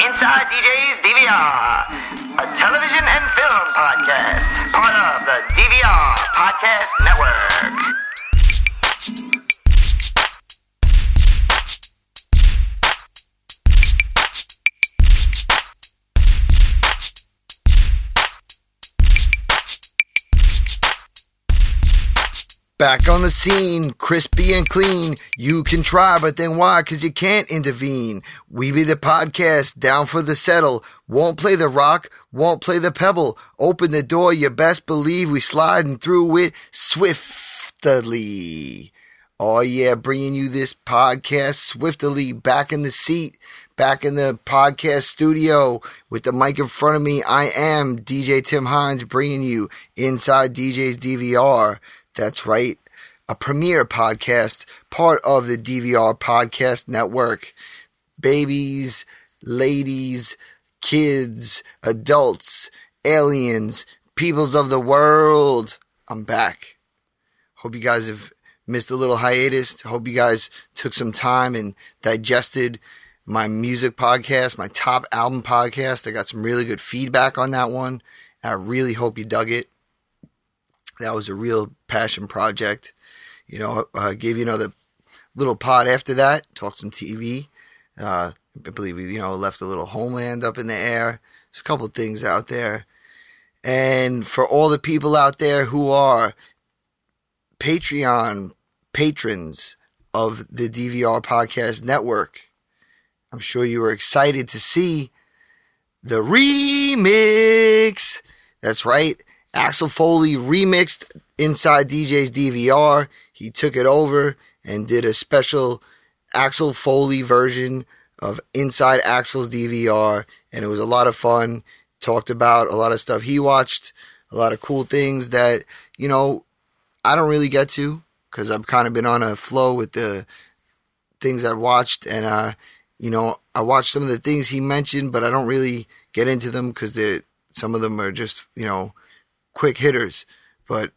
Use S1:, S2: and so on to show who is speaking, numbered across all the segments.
S1: Inside DJ's DVR, a television and film podcast, part of the DVR Podcast Network.
S2: Back on the scene, crispy and clean. You can try, but then why? Cause you can't intervene. We be the podcast, down for the settle. Won't play the rock, won't play the pebble. Open the door, you best believe we sliding through it swiftly. Oh yeah, bringing you this podcast swiftly back in the seat, back in the podcast studio with the mic in front of me. I am DJ Tim Hines bringing you inside DJ's DVR. That's right. A premiere podcast, part of the DVR Podcast Network. Babies, ladies, kids, adults, aliens, peoples of the world. I'm back. Hope you guys have missed a little hiatus. Hope you guys took some time and digested my music podcast, my top album podcast. I got some really good feedback on that one. I really hope you dug it that was a real passion project. You know, I gave you another little pod after that, talked some TV. Uh, I believe we, you know, left a little homeland up in the air. There's a couple things out there. And for all the people out there who are Patreon patrons of the DVR Podcast Network, I'm sure you were excited to see the remix. That's right. Axel Foley remixed Inside DJ's DVR. He took it over and did a special Axel Foley version of Inside Axel's DVR, and it was a lot of fun. Talked about a lot of stuff he watched, a lot of cool things that, you know, I don't really get to because I've kind of been on a flow with the things I've watched, and, uh, you know, I watched some of the things he mentioned, but I don't really get into them because some of them are just, you know, quick hitters. But,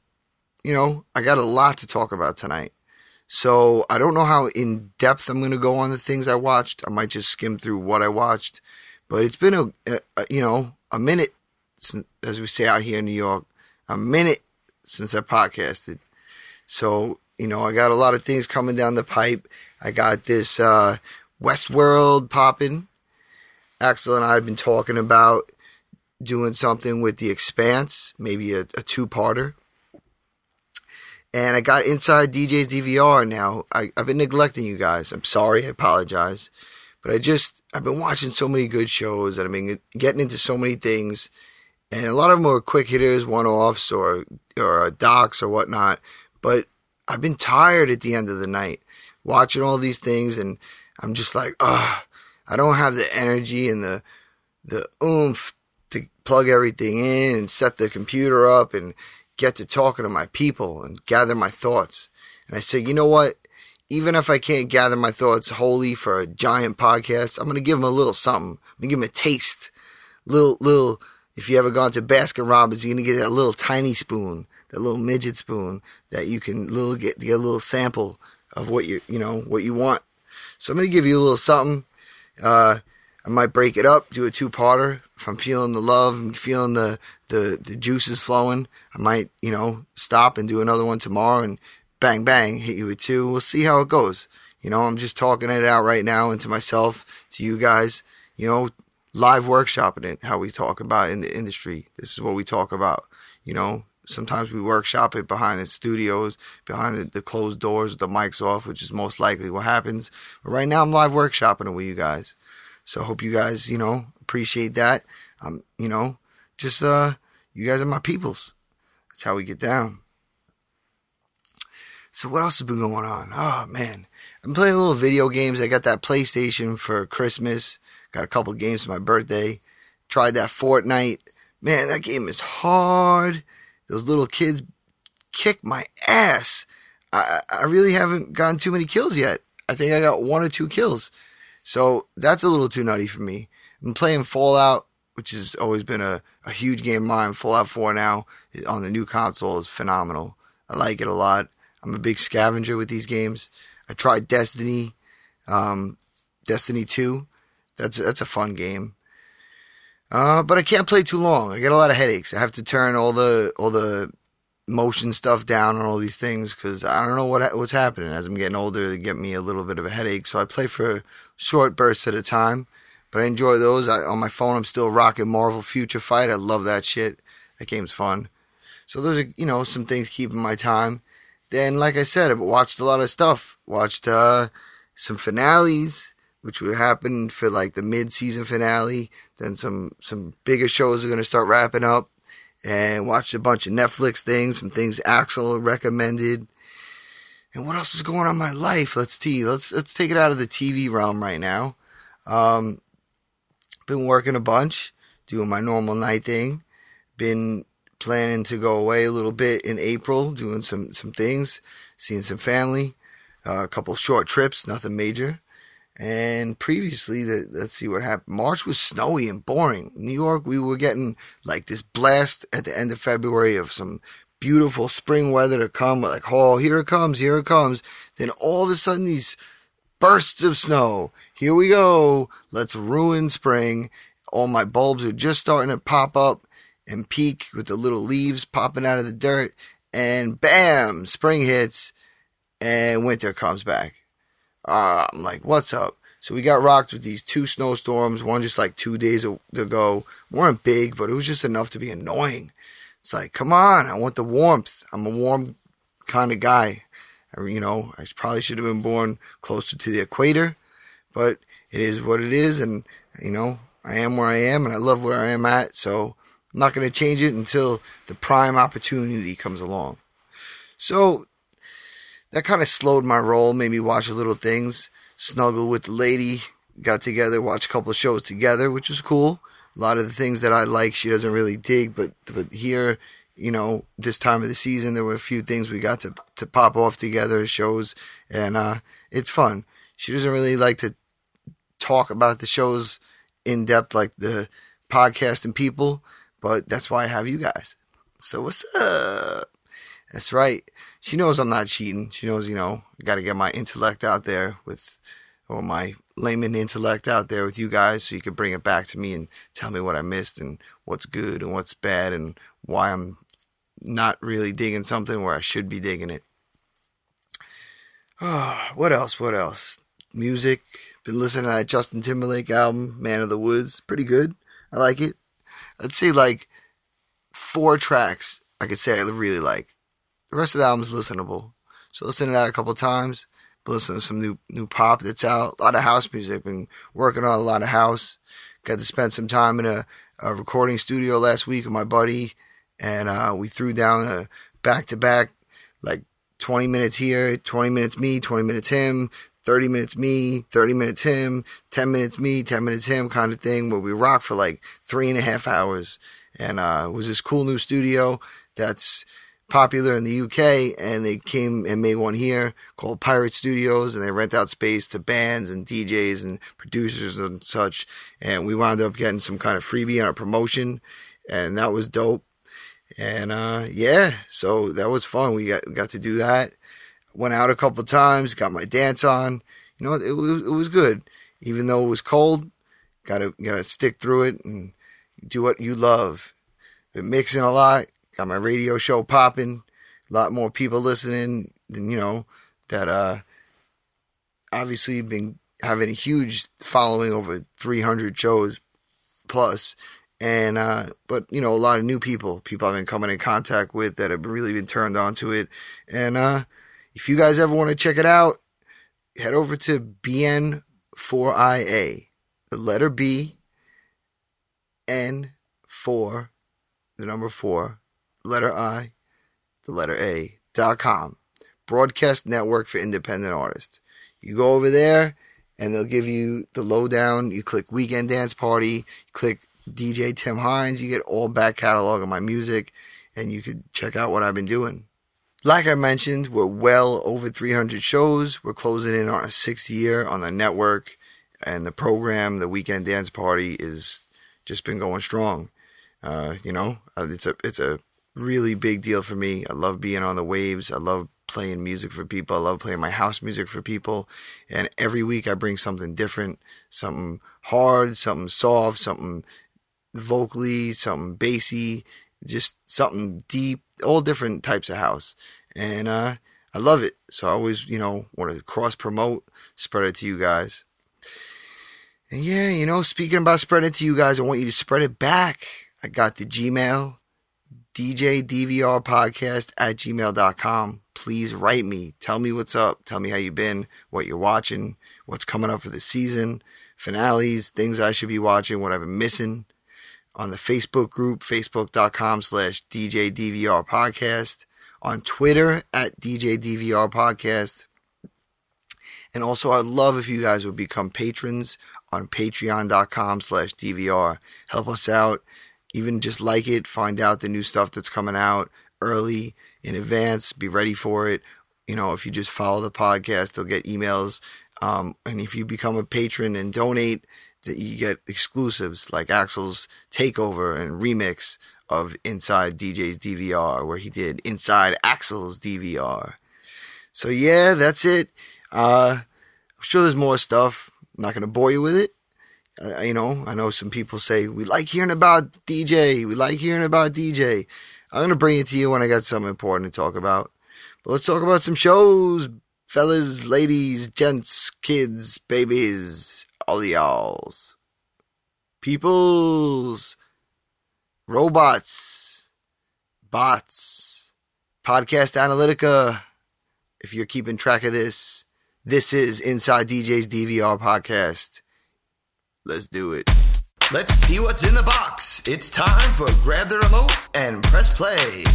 S2: you know, I got a lot to talk about tonight. So I don't know how in depth I'm going to go on the things I watched. I might just skim through what I watched. But it's been a, a you know, a minute, since, as we say out here in New York, a minute since I podcasted. So, you know, I got a lot of things coming down the pipe. I got this uh, Westworld popping. Axel and I have been talking about doing something with The Expanse, maybe a, a two parter. And I got inside DJ's DVR now. I, I've been neglecting you guys. I'm sorry. I apologize. But I just, I've been watching so many good shows and I've been getting into so many things. And a lot of them are quick hitters, one offs, or, or docs or whatnot. But I've been tired at the end of the night watching all these things. And I'm just like, ugh, I don't have the energy and the, the oomph plug everything in and set the computer up and get to talking to my people and gather my thoughts. And I said, you know what? Even if I can't gather my thoughts wholly for a giant podcast, I'm going to give them a little something. I'm going to give them a taste. Little, little, if you ever gone to Baskin Robbins, you're going to get that little tiny spoon, that little midget spoon that you can little get, get a little sample of what you, you know, what you want. So I'm going to give you a little something. Uh, I might break it up, do a two parter. If I'm feeling the love and feeling the, the, the juices flowing, I might, you know, stop and do another one tomorrow and bang, bang, hit you with two. We'll see how it goes. You know, I'm just talking it out right now and to myself, to you guys, you know, live workshopping it, how we talk about in the industry. This is what we talk about. You know, sometimes we workshop it behind the studios, behind the, the closed doors with the mics off, which is most likely what happens. But right now I'm live workshopping it with you guys. So I hope you guys, you know, appreciate that. Um, you know, just uh, you guys are my peoples. That's how we get down. So what else has been going on? Oh man, I'm playing a little video games. I got that PlayStation for Christmas. Got a couple games for my birthday. Tried that Fortnite. Man, that game is hard. Those little kids kick my ass. I, I really haven't gotten too many kills yet. I think I got one or two kills. So that's a little too nutty for me. I'm playing Fallout, which has always been a, a huge game of mine. Fallout 4 now on the new console is phenomenal. I like it a lot. I'm a big scavenger with these games. I tried Destiny, um, Destiny 2. That's that's a fun game. Uh, but I can't play too long. I get a lot of headaches. I have to turn all the all the motion stuff down on all these things because I don't know what what's happening as I'm getting older. They get me a little bit of a headache, so I play for short bursts at a time. But I enjoy those. I, on my phone, I'm still rocking Marvel Future Fight. I love that shit. That game's fun. So those are you know some things keeping my time. Then, like I said, I've watched a lot of stuff. Watched uh, some finales, which will happen for like the mid-season finale. Then some some bigger shows are gonna start wrapping up and watched a bunch of Netflix things, some things Axel recommended. And what else is going on in my life? Let's see. Let's let's take it out of the TV realm right now. Um, been working a bunch, doing my normal night thing. Been planning to go away a little bit in April, doing some some things, seeing some family, uh, a couple short trips, nothing major. And previously, the, let's see what happened. March was snowy and boring. New York, we were getting like this blast at the end of February of some beautiful spring weather to come. Like, oh, here it comes, here it comes. Then all of a sudden, these bursts of snow. Here we go. Let's ruin spring. All my bulbs are just starting to pop up and peak with the little leaves popping out of the dirt. And bam, spring hits and winter comes back. Uh, I'm like, what's up? So we got rocked with these two snowstorms, one just like two days ago. weren't big, but it was just enough to be annoying. It's like, come on, I want the warmth. I'm a warm kind of guy. You know, I probably should have been born closer to the equator, but it is what it is. And, you know, I am where I am and I love where I am at. So I'm not going to change it until the prime opportunity comes along. So that kind of slowed my roll, made me watch a little things, snuggle with the lady, got together, watched a couple of shows together, which was cool. A lot of the things that I like, she doesn't really dig, but but here, you know, this time of the season, there were a few things we got to to pop off together, shows, and uh, it's fun. She doesn't really like to talk about the shows in depth like the podcast and people, but that's why I have you guys. So what's up? That's right. She knows I'm not cheating. She knows, you know, I got to get my intellect out there with, or my layman intellect out there with you guys so you can bring it back to me and tell me what I missed and what's good and what's bad and why I'm not really digging something where I should be digging it. Oh, what else? What else? Music. Been listening to that Justin Timberlake album, Man of the Woods. Pretty good. I like it. I'd say like four tracks I could say I really like. The rest of the album is listenable. So listen to that a couple times. Listen to some new new pop that's out. A lot of house music. Been working on a lot of house. Got to spend some time in a, a recording studio last week with my buddy, and uh, we threw down a back to back, like 20 minutes here, 20 minutes me, 20 minutes him, 30 minutes me, 30 minutes him, 10 minutes me, 10 minutes him kind of thing where we rocked for like three and a half hours. And uh, it was this cool new studio that's popular in the UK, and they came and made one here called Pirate Studios, and they rent out space to bands and DJs and producers and such. And we wound up getting some kind of freebie on a promotion, and that was dope. And uh, yeah, so that was fun. We got got to do that. Went out a couple times, got my dance on. You know, it, it was good, even though it was cold. Got to got to stick through it and do what you love. Been mixing a lot, Got my radio show popping. A lot more people listening than, you know, that, uh, obviously been having a huge following over 300 shows plus. And uh, but you know a lot of new people people i've been coming in contact with that have really been turned on to it. And uh, if you guys ever want to check it out head over to bn4ia the letter b n 4 the number 4 letter I, the letter A, dot com. Broadcast network for independent artists. You go over there and they'll give you the lowdown. You click Weekend Dance Party, click DJ Tim Hines, you get all back catalog of my music, and you could check out what I've been doing. Like I mentioned, we're well over 300 shows. We're closing in on a sixth year on the network, and the program, the Weekend Dance Party, is just been going strong. Uh, you know, uh, it's a it's a really big deal for me. I love being on the waves. I love playing music for people. I love playing my house music for people. And every week I bring something different, something hard, something soft, something vocally, something bassy, just something deep, all different types of house. And uh, I love it. So I always, you know, want to cross promote, spread it to you guys. And yeah, you know, speaking about spreading it to you guys, I want you to spread it back. I got the Gmail, DJDVRpodcast at gmail.com. Please write me. Tell me what's up. Tell me how you've been, what you're watching, what's coming up for the season, finales, things I should be watching, what I've been missing. On the Facebook group, facebook.com slash DJDVRpodcast. On Twitter at DJDVRpodcast. And also, I'd love if you guys would become patrons on patreon.com slash DVR. Help us out even just like it, find out the new stuff that's coming out early in advance, be ready for it. You know, if you just follow the podcast, they'll get emails. Um, and if you become a patron and donate, that you get exclusives like Axel's takeover and remix of Inside DJ's DVR, where he did Inside Axel's DVR. So yeah, that's it. Uh, I'm sure there's more stuff. I'm not gonna bore you with it. Uh, you know, I know some people say we like hearing about DJ. We like hearing about DJ. I'm gonna bring it to you when I got something important to talk about. But let's talk about some shows, fellas, ladies, gents, kids, babies, all y'alls, peoples, robots, bots, podcast analytica. If you're keeping track of this, this is Inside DJ's DVR podcast. Let's do it.
S1: Let's see what's in the box. It's time for grab the remote and press play.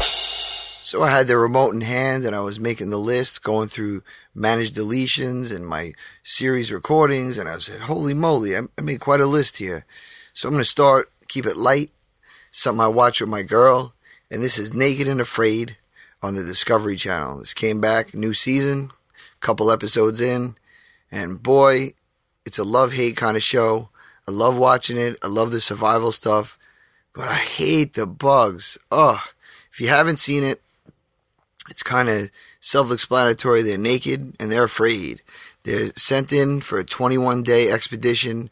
S2: So I had the remote in hand and I was making the list, going through managed deletions and my series recordings, and I said, holy moly, I made quite a list here. So I'm going to start, keep it light, something I watch with my girl, and this is Naked and Afraid on the Discovery Channel. This came back, new season, couple episodes in, and boy, it's a love hate kind of show. I love watching it. I love the survival stuff, but I hate the bugs. Ugh. If you haven't seen it, it's kind of self explanatory. They're naked and they're afraid. They're sent in for a 21 day expedition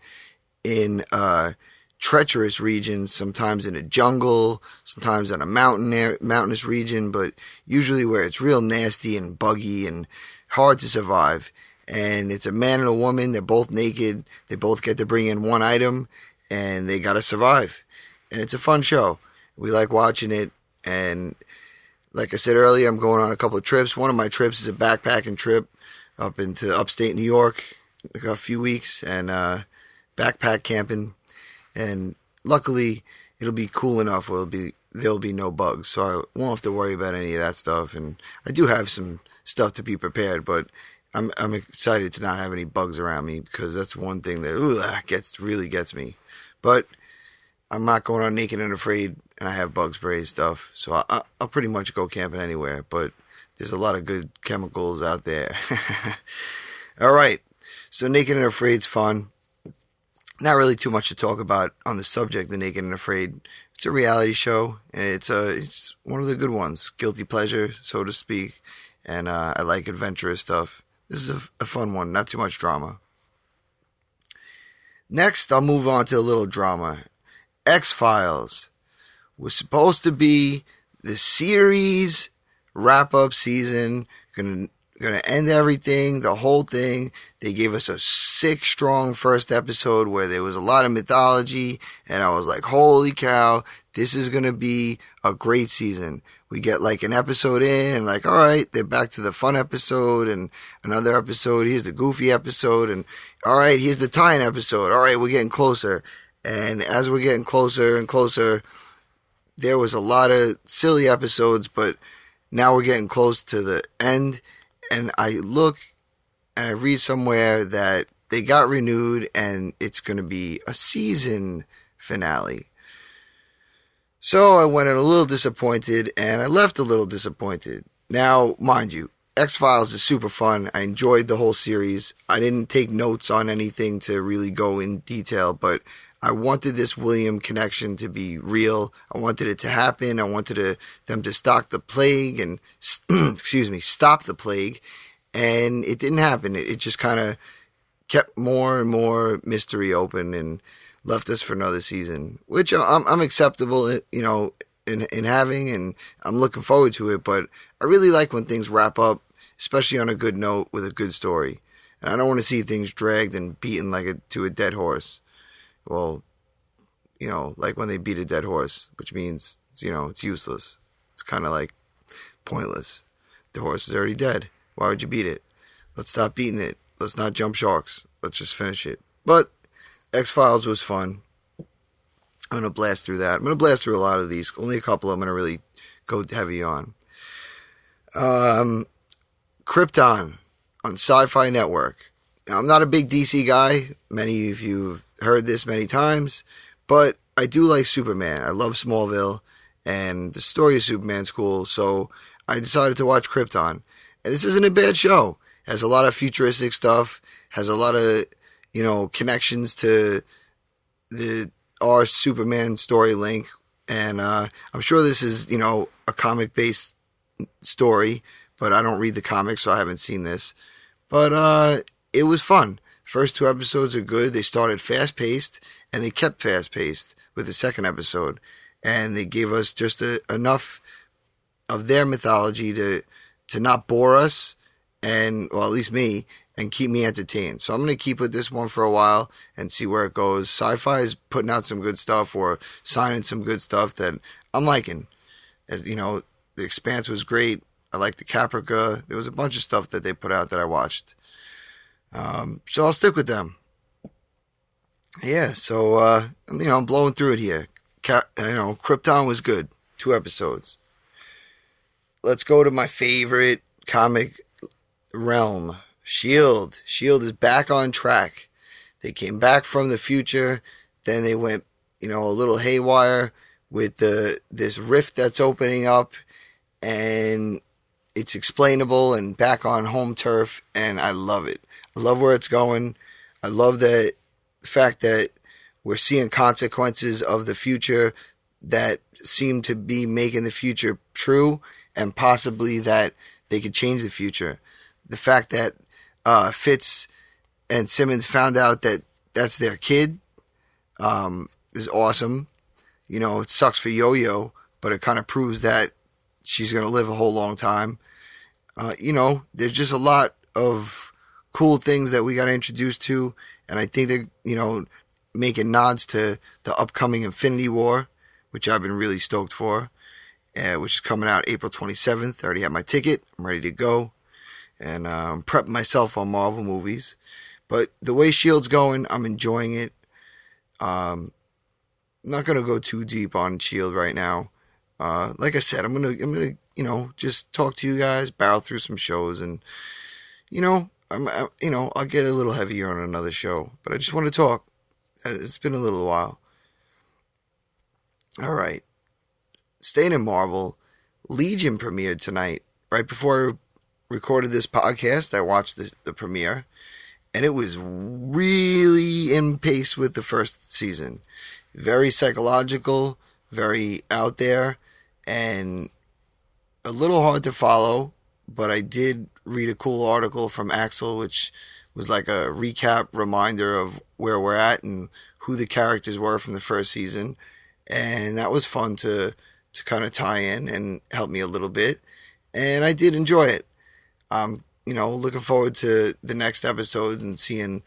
S2: in uh, treacherous regions, sometimes in a jungle, sometimes in a mountain mountainous region, but usually where it's real nasty and buggy and hard to survive and it's a man and a woman. They're both naked. They both get to bring in one item, and they got to survive. And it's a fun show. We like watching it. And like I said earlier, I'm going on a couple of trips. One of my trips is a backpacking trip up into upstate New York, a few weeks, and uh, backpack camping. And luckily, it'll be cool enough where it'll be there'll be no bugs, so I won't have to worry about any of that stuff. And I do have some stuff to be prepared, but I'm I'm excited to not have any bugs around me because that's one thing that ooh, that gets really gets me. But I'm not going on naked and afraid, and I have bug spray stuff, so I, will pretty much go camping anywhere. But there's a lot of good chemicals out there. All right, so naked and afraid's fun. Not really too much to talk about on the subject The naked and afraid. It's a reality show, and it's a it's one of the good ones, guilty pleasure, so to speak. And uh, I like adventurous stuff. This is a, a fun one, not too much drama. Next, I'll move on to a little drama. X Files was supposed to be the series wrap up season, gonna gonna end everything, the whole thing. They gave us a sick, strong first episode where there was a lot of mythology, and I was like, holy cow, this is gonna be a great season. We get like an episode in like all right they're back to the fun episode and another episode. Here's the goofy episode and all right here's the tie-in episode. All right we're getting closer. And as we're getting closer and closer there was a lot of silly episodes but now we're getting close to the end. And i look and i read somewhere that they got renewed and it's going to be a season finale so I went in a little disappointed and I left a little disappointed. Now, mind you, X Files is super fun. I enjoyed the whole series. I didn't take notes on anything to really go in detail, but I wanted this William connection to be real. I wanted it to happen. I wanted to, them to stop the plague and, excuse me, stop the plague. And it didn't happen. It, it just kind of kept more and more mystery open and left us for another season, which uh, I'm, I'm acceptable, uh, you know, in, in having, and I'm looking forward to it. But I really like when things wrap up, especially on a good note with a good story. And I don't want to see things dragged and beaten like a, to a dead horse. Well, you know, like when they beat a dead horse, which means, you know, it's useless. It's kind of like pointless. The horse is already dead. Why would you beat it? Let's stop beating it. Let's not jump sharks. Let's just finish it. But X Files was fun. I'm gonna blast through that. I'm gonna blast through a lot of these. Only a couple I'm gonna really go heavy on. Um, Krypton on Sci-Fi Network. Now, I'm not a big DC guy. Many of you have heard this many times, but I do like Superman. I love Smallville, and the story of Superman's cool. So I decided to watch Krypton, and this isn't a bad show. It has a lot of futuristic stuff. Has a lot of you know connections to the our Superman story link, and uh, I'm sure this is you know a comic based story, but I don't read the comics, so I haven't seen this. But uh, it was fun. First two episodes are good. They started fast paced, and they kept fast paced with the second episode, and they gave us just a, enough of their mythology to to not bore us, and well, at least me, and keep me entertained. So I'm going to keep with this one for a while and see where it goes. Sci-fi is putting out some good stuff or signing some good stuff that I'm liking. As, you know, The Expanse was great. I like the Caprica. There was a bunch of stuff that they put out that I watched. Um, so I'll stick with them. Yeah, so uh, you know, I'm blowing through it here. You know, Krypton was good. Two episodes. Let's go to my favorite comic realm, Shield. Shield is back on track. They came back from the future, then they went, you know, a little haywire with the this rift that's opening up and it's explainable and back on home turf and I love it. I love where it's going. I love that the fact that we're seeing consequences of the future that seem to be making the future true and possibly that they could change the future. The fact that uh, Fitz and Simmons found out that that's their kid um, is awesome. You know, it sucks for Yo Yo, but it kind of proves that she's going to live a whole long time. Uh, you know, there's just a lot of cool things that we got introduced to, and I think they're, you know, making nods to the upcoming Infinity War, which I've been really stoked for, uh, which is coming out April 27th. I already have my ticket. I'm ready to go and um, prep myself on Marvel movies. But the way Shield's going, I'm enjoying it. Um, not gonna go too deep on Shield right now. Uh, like I said, I'm gonna I'm gonna you know just talk to you guys, barrel through some shows, and you know I'm I, you know I'll get a little heavier on another show. But I just want to talk. Uh, it's been a little while. All right, staying in Marvel, Legion premiered tonight. Right before recorded this podcast, I watched the, the premiere, and it was really in pace with the first season. Very psychological, very out there, and a little hard to follow. But I did read a cool article from Axel, which was like a recap reminder of where we're at and who the characters were from the first season, and that was fun to to kind of tie in and help me a little bit. And I did enjoy it. Um, you know, looking forward to the next episode and seeing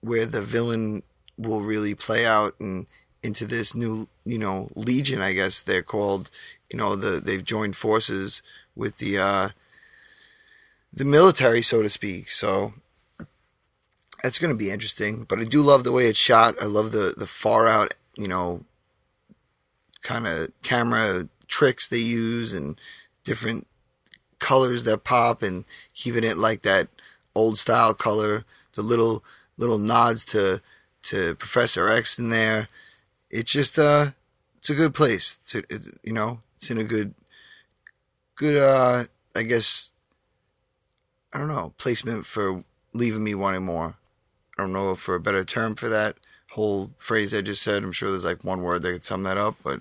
S2: where the villain will really play out and into this new, you know, legion. I guess they're called. You know, the they've joined forces with the uh, the military, so to speak. So that's going to be interesting. But I do love the way it's shot. I love the the far out, you know, kind of camera tricks they use and different colors that pop and keeping it like that old style color. The little little nods to to Professor X in there. It's just uh, it's a good place. It's, you know, it's in a good good uh, I guess I don't know placement for leaving me wanting more. I don't know for a better term for that. whole phrase I just said. I'm sure there's like one word that could sum that up, but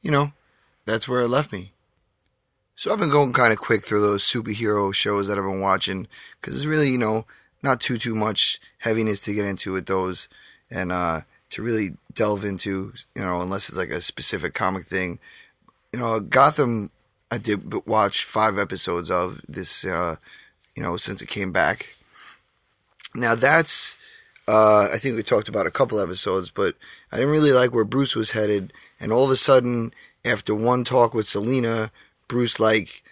S2: you know, that's where it left me. So I've been going kind of quick through those superhero shows that I've been watching because it's really, you know, not too too much heaviness to get into with those, and uh, to really delve into, you know, unless it's like a specific comic thing. You know, Gotham, I did watch five episodes of this, uh, you know, since it came back. Now that's, uh, I think we talked about a couple episodes, but I didn't really like where Bruce was headed, and all of a sudden, after one talk with Selina, Bruce like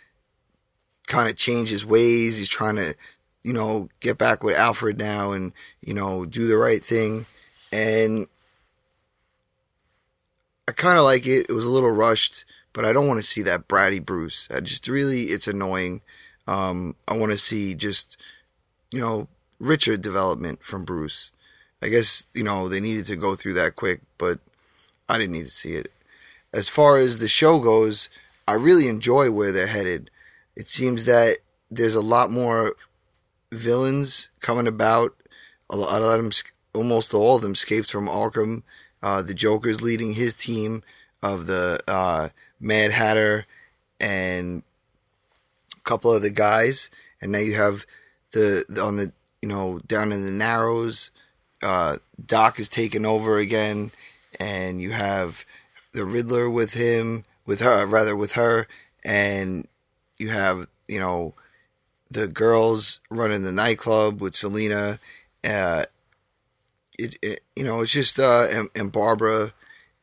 S2: kind of changed his ways. He's trying to, you know, get back with Alfred now and, you know, do the right thing. And I kind of like it. It was a little rushed, but I don't want to see that bratty Bruce. I just really, it's annoying. Um, I want to see just, you know, richer development from Bruce. I guess, you know, they needed to go through that quick, but I didn't need to see it. As far as the show goes, I really enjoy where they're headed. It seems that there's a lot more villains coming about. A lot of them, almost all of them, escaped from Arkham. Uh, the Joker's leading his team of the uh, Mad Hatter and a couple of the guys, and now you have the, on the you know down in the Narrows. Uh, Doc is taking over again, and you have the Riddler with him, with her rather with her, and you have you know the girls running the nightclub with Selina. Uh, it, it, you know it's just uh and, and Barbara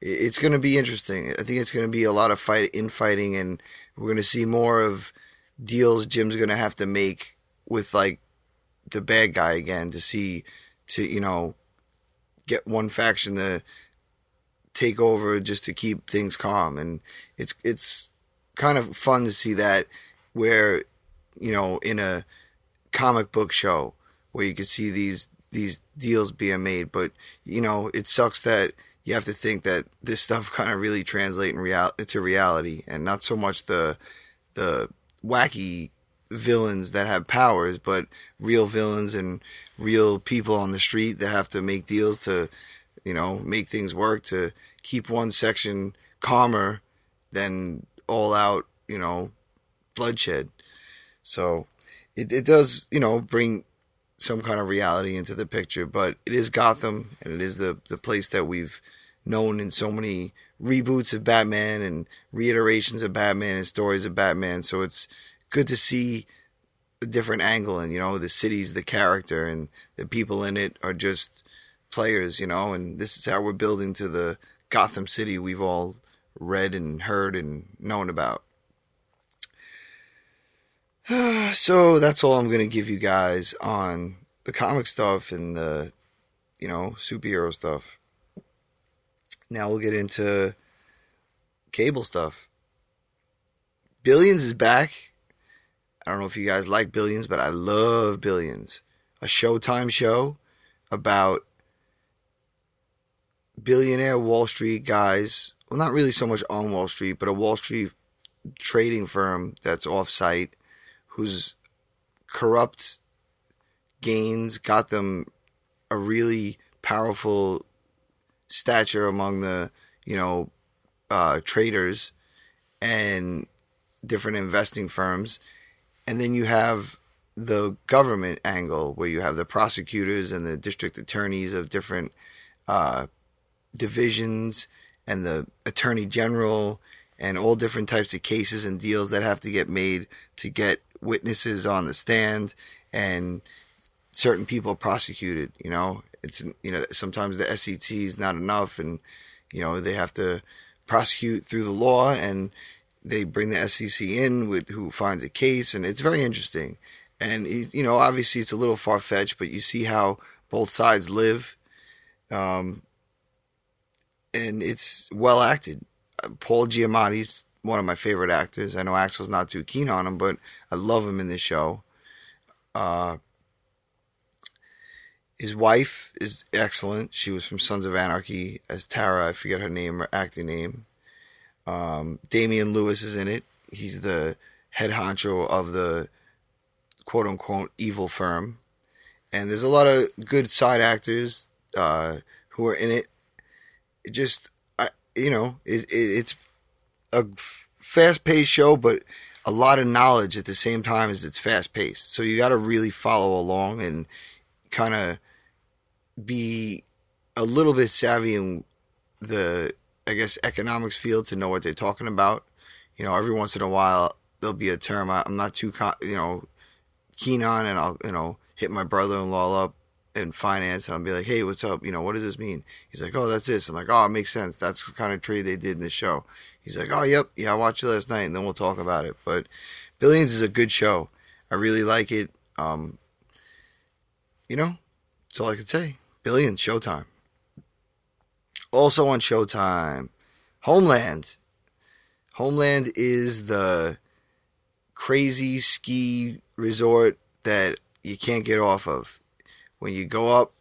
S2: it's going to be interesting I think it's going to be a lot of fight infighting and we're going to see more of deals Jim's going to have to make with like the bad guy again to see to you know get one faction to take over just to keep things calm and it's it's kind of fun to see that where you know in a comic book show where you can see these these deals being made. But you know, it sucks that you have to think that this stuff kind of really translate in real to reality, and not so much the the wacky villains that have powers, but real villains and real people on the street that have to make deals to, you know, make things work to keep one section calmer than all out, you know, bloodshed. So it, it does, you know, bring some kind of reality into the picture. But it is Gotham, and it is the the place that we've known in so many reboots of Batman and reiterations of Batman and stories of Batman. So it's good to see a different angle, and you know, the city's the character, and the people in it are just players, you know. And this is how we're building to the Gotham City we've all read and heard and known about. so that's all I'm going to give you guys on the comic stuff and the, you know, superhero stuff. Now we'll get into cable stuff. Billions is back. I don't know if you guys like Billions, but I love Billions. A Showtime show about billionaire Wall Street guys. Well, not really so much on Wall Street, but a Wall Street trading firm that's offsite whose corrupt gains got them a really powerful stature among the you know uh, traders and different investing firms, and then you have the government angle where you have the prosecutors and the district attorneys of different uh, divisions and the attorney general and all different types of cases and deals that have to get made to get witnesses on the stand and certain people prosecuted. You know, it's you know sometimes the SEC is not enough, and you know they have to prosecute through the law, and they bring the SEC in with who finds a case, and it's very interesting. And you know, obviously it's a little far fetched, but you see how both sides live, um, and it's well acted. Uh, Paul Giamatti's one of my favorite actors. I know Axel's not too keen on him, but I love him in this show. Uh, his wife is excellent. She was from Sons of Anarchy as Tara. I forget her name or acting name. Um, Damian Lewis is in it. He's the head honcho of the quote unquote evil firm. And there's a lot of good side actors. Uh, who are in it. It just, I, you know, it, it, it's a fast paced show, but a lot of knowledge at the same time as it's fast paced. So you got to really follow along and kind of be a little bit savvy in the, I guess, economics field to know what they're talking about. You know, every once in a while there'll be a term I'm not too, you know, keen on, and I'll, you know, hit my brother-in-law up in finance and I'll be like, hey, what's up? You know, what does this mean? He's like, oh, that's this. I'm like, oh, it makes sense. That's the kind of trade they did in the show. He's like, oh, yep, yeah, I watched it last night, and then we'll talk about it. But Billions is a good show. I really like it. Um, you know, that's all I can say. Billions, Showtime. Also on Showtime, Homeland. Homeland is the crazy ski resort that you can't get off of. When you go up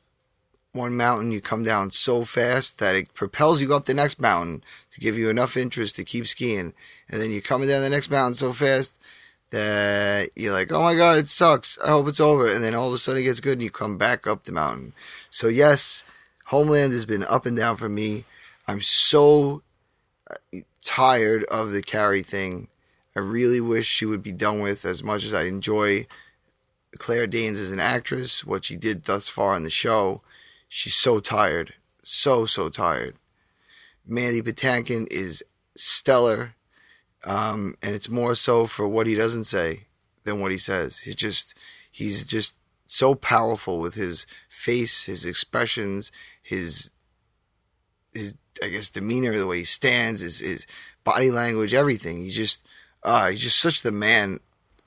S2: one mountain, you come down so fast that it propels you up the next mountain to give you enough interest to keep skiing. And then you're coming down the next mountain so fast that you're like, oh my God, it sucks. I hope it's over. And then all of a sudden it gets good and you come back up the mountain. So, yes, Homeland has been up and down for me. I'm so uh, tired of the Carrie thing. I really wish she would be done with as much as I enjoy Claire Danes is an actress, what she did thus far in the show. She's so tired. So, so tired. Mandy Patinkin is stellar. Um, and it's more so for what he doesn't say than what he says. He's just, he's just so powerful with his face, his expressions, his, his, I guess, demeanor, the way he stands, his, his body language, everything. He's just, uh, he's just such the man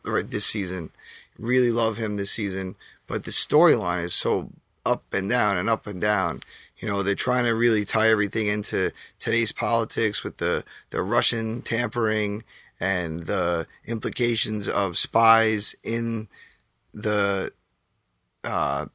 S2: right this season. Really love him this season. But the storyline is so up and down and up and down. You know, they're trying to really tie everything into today's politics with the, the Russian tampering and the implications of spies in the uh,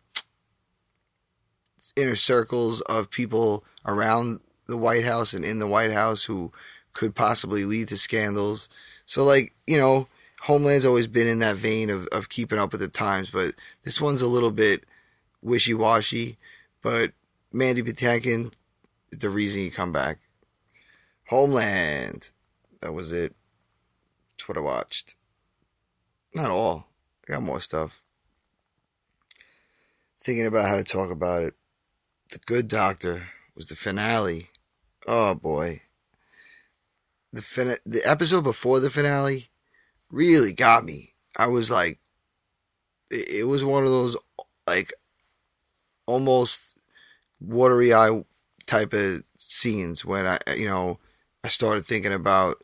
S2: inner circles of people around the White House and in the White House who could possibly lead to scandals. So, like, you know, Homeland's always been in that vein of, of keeping up with the times, but this one's a little bit wishy washy. But Mandy Patinkin is the reason you come back. Homeland. That was it. That's what I watched. Not all. I got more stuff. Thinking about how to talk about it. The Good Doctor was the finale. Oh boy. The fin- the episode before the finale really got me. I was like it, it was one of those like almost watery eye type of scenes when I, you know, I started thinking about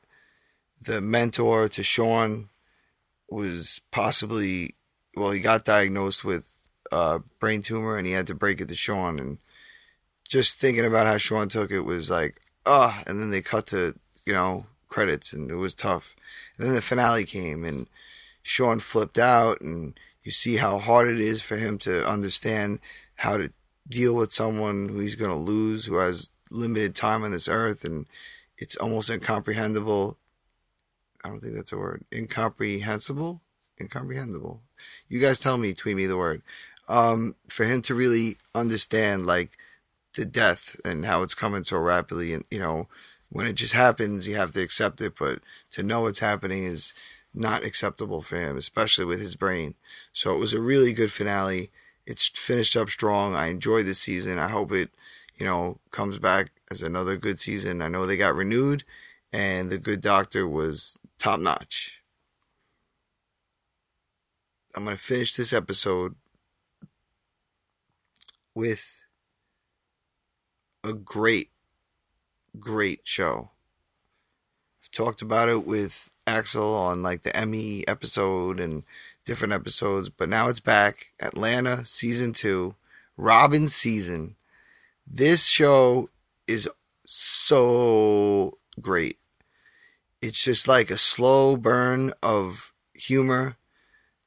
S2: the mentor to Sean was possibly, well, he got diagnosed with a brain tumor and he had to break it to Sean. And just thinking about how Sean took it was like, ah, and then they cut to, you know, credits and it was tough. And then the finale came and Sean flipped out and you see how hard it is for him to understand how to deal with someone who he's going to lose, who has limited time on this earth, and it's almost incomprehensible. I don't think that's a word. Incomprehensible? Incomprehensible. You guys tell me, tweet me the word. Um, for him to really understand, like, the death and how it's coming so rapidly, and, you know, when it just happens, you have to accept it, but to know it's happening is not acceptable for him, especially with his brain. So it was a really good finale it's finished up strong. I enjoyed the season. I hope it, you know, comes back as another good season. I know they got renewed, and the Good Doctor was top notch. I'm going to finish this episode with a great, great show. I've talked about it with Axel on like the Emmy episode and different episodes, but now it's back. Atlanta season two, Robbin' Season. This show is so great. It's just like a slow burn of humor.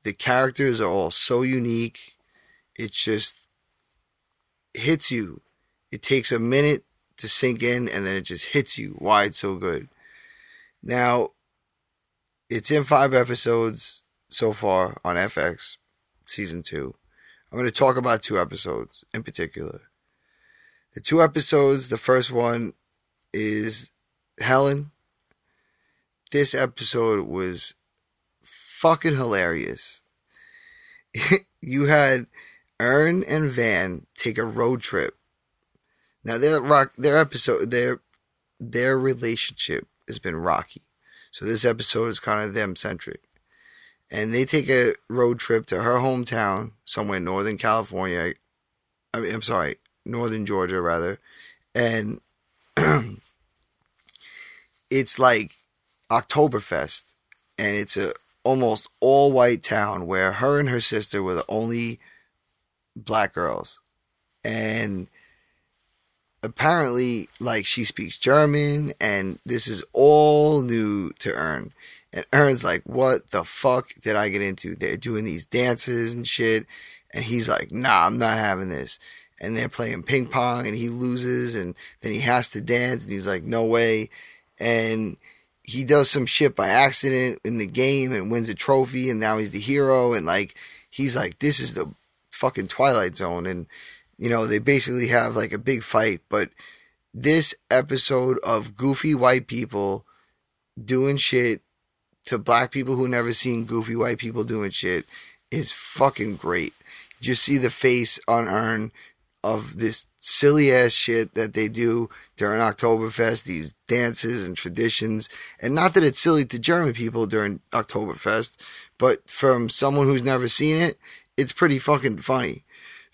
S2: The characters are all so unique. It just hits you. It takes a minute to sink in and then it just hits you why it's so good. Now, it's in five episodes so far on FX season two. I'm going to talk about two episodes in particular. The two episodes, the first one is Helen. This episode was fucking hilarious. you had Earn and Van take a road trip. Now their rock their episode their their relationship has been rocky. So this episode is kind of them centric. And they take a road trip to her hometown, somewhere in Northern California. I mean, I'm sorry, Northern Georgia rather. And it's like Oktoberfest. And it's a almost all white town where her and her sister were the only black girls. And apparently, like, she speaks German, and this is all new to Earn. And Earn's like, what the fuck did I get into? They're doing these dances and shit. And he's like, nah, I'm not having this. And they're playing ping pong, and he loses, and then he has to dance, and he's like, no way. And he does some shit by accident in the game and wins a trophy and now he's the hero and like he's like this is the fucking twilight zone and you know they basically have like a big fight but this episode of goofy white people doing shit to black people who never seen goofy white people doing shit is fucking great just see the face on Earn of this silly ass shit that they do during Oktoberfest, these dances and traditions. And not that it's silly to German people during Oktoberfest, but from someone who's never seen it, it's pretty fucking funny.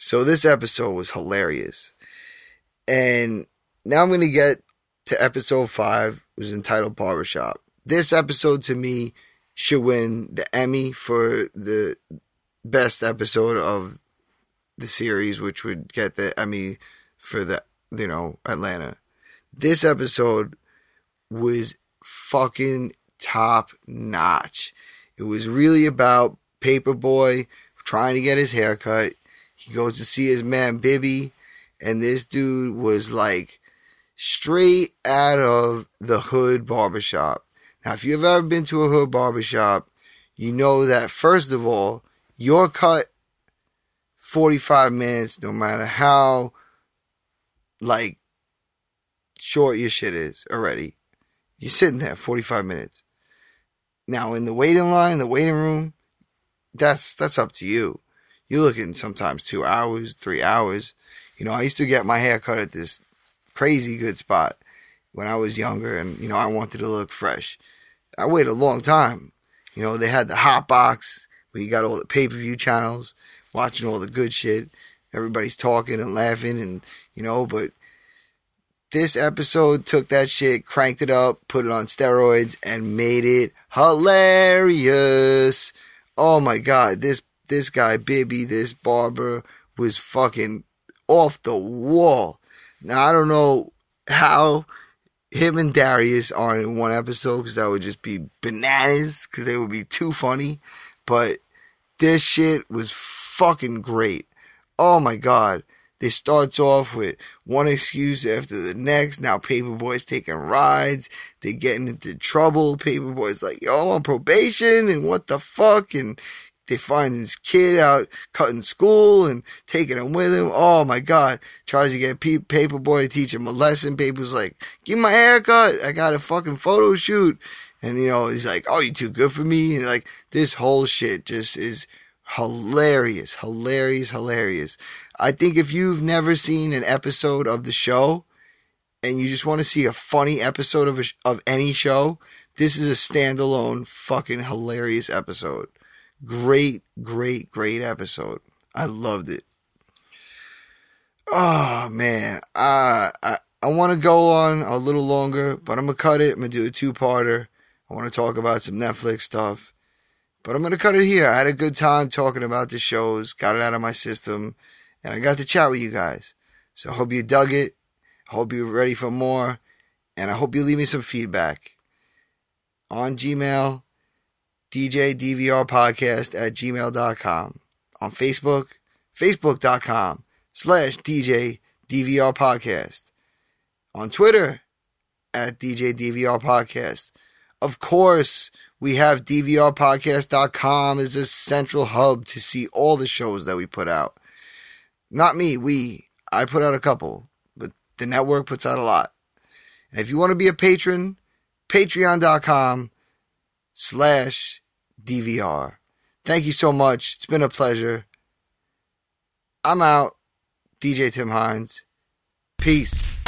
S2: So this episode was hilarious. And now I'm going to get to episode five, it was entitled Barbershop. This episode to me should win the Emmy for the best episode of the series, which would get the Emmy for the you know Atlanta. This episode was fucking top notch. It was really about Paper Boi trying to get his hair cut. He goes to see his man Bibby, and this dude was like straight out of the hood barbershop. Now, if you've ever been to a hood barbershop, you know that first of all, your cut 45 minutes, no matter how like short your shit is already. You're sitting there 45 minutes. Now in the waiting line, the waiting room, that's that's up to you. You're looking sometimes two hours, three hours. You know, I used to get my hair cut at this crazy good spot when I was younger and, you know, I wanted to look fresh. I waited a long time. You know, they had the hot box where you got all the pay per view channels, watching all the good shit. Everybody's talking and laughing and, you know, but this episode took that shit, cranked it up, put it on steroids, and made it hilarious. Oh my god, this this guy Bibby, this barber was fucking off the wall. Now I don't know how him and Darius are in one episode because that would just be bananas because they would be too funny. But this shit was fucking great. Oh my god. It starts off with one excuse after the next. Now Paper Boi's taking rides. They're getting into trouble. Paper Boi's like, yo, I'm on probation and what the fuck? And they find this kid out cutting school and taking him with him. Oh my God. Tries to get Paper Boi to teach him a lesson. Paper's like, give my haircut. I got a fucking photo shoot. And you know, he's like, oh, you too good for me. And like, this whole shit just is hilarious, hilarious, hilarious. I think if you've never seen an episode of the show and you just want to see a funny episode of a, of any show, this is a standalone fucking hilarious episode. Great, great, great episode. I loved it. Oh man, uh, I I want to go on a little longer, but I'm gonna cut it. I'm gonna do a two-parter. I want to talk about some Netflix stuff. But I'm to cut it here. I had a good time talking about the shows, got it out of my system, and I got to chat with you guys. So I hope you dug it. I hope you're ready for more. And I hope you leave me some feedback on Gmail, djdvrpodcast at gmail.com. On Facebook, facebook.com slash djdvrpodcast. On Twitter, at djdvrpodcast. Of course, we have DVRpodcast.com as a central hub to see all the shows that we put out. Not me, we. I put out a couple, but The network puts out a lot. And if you want to be a patron, patreon.com slash DVR. Thank you so much. It's been a pleasure. I'm out. DJ Tim Hines. Peace.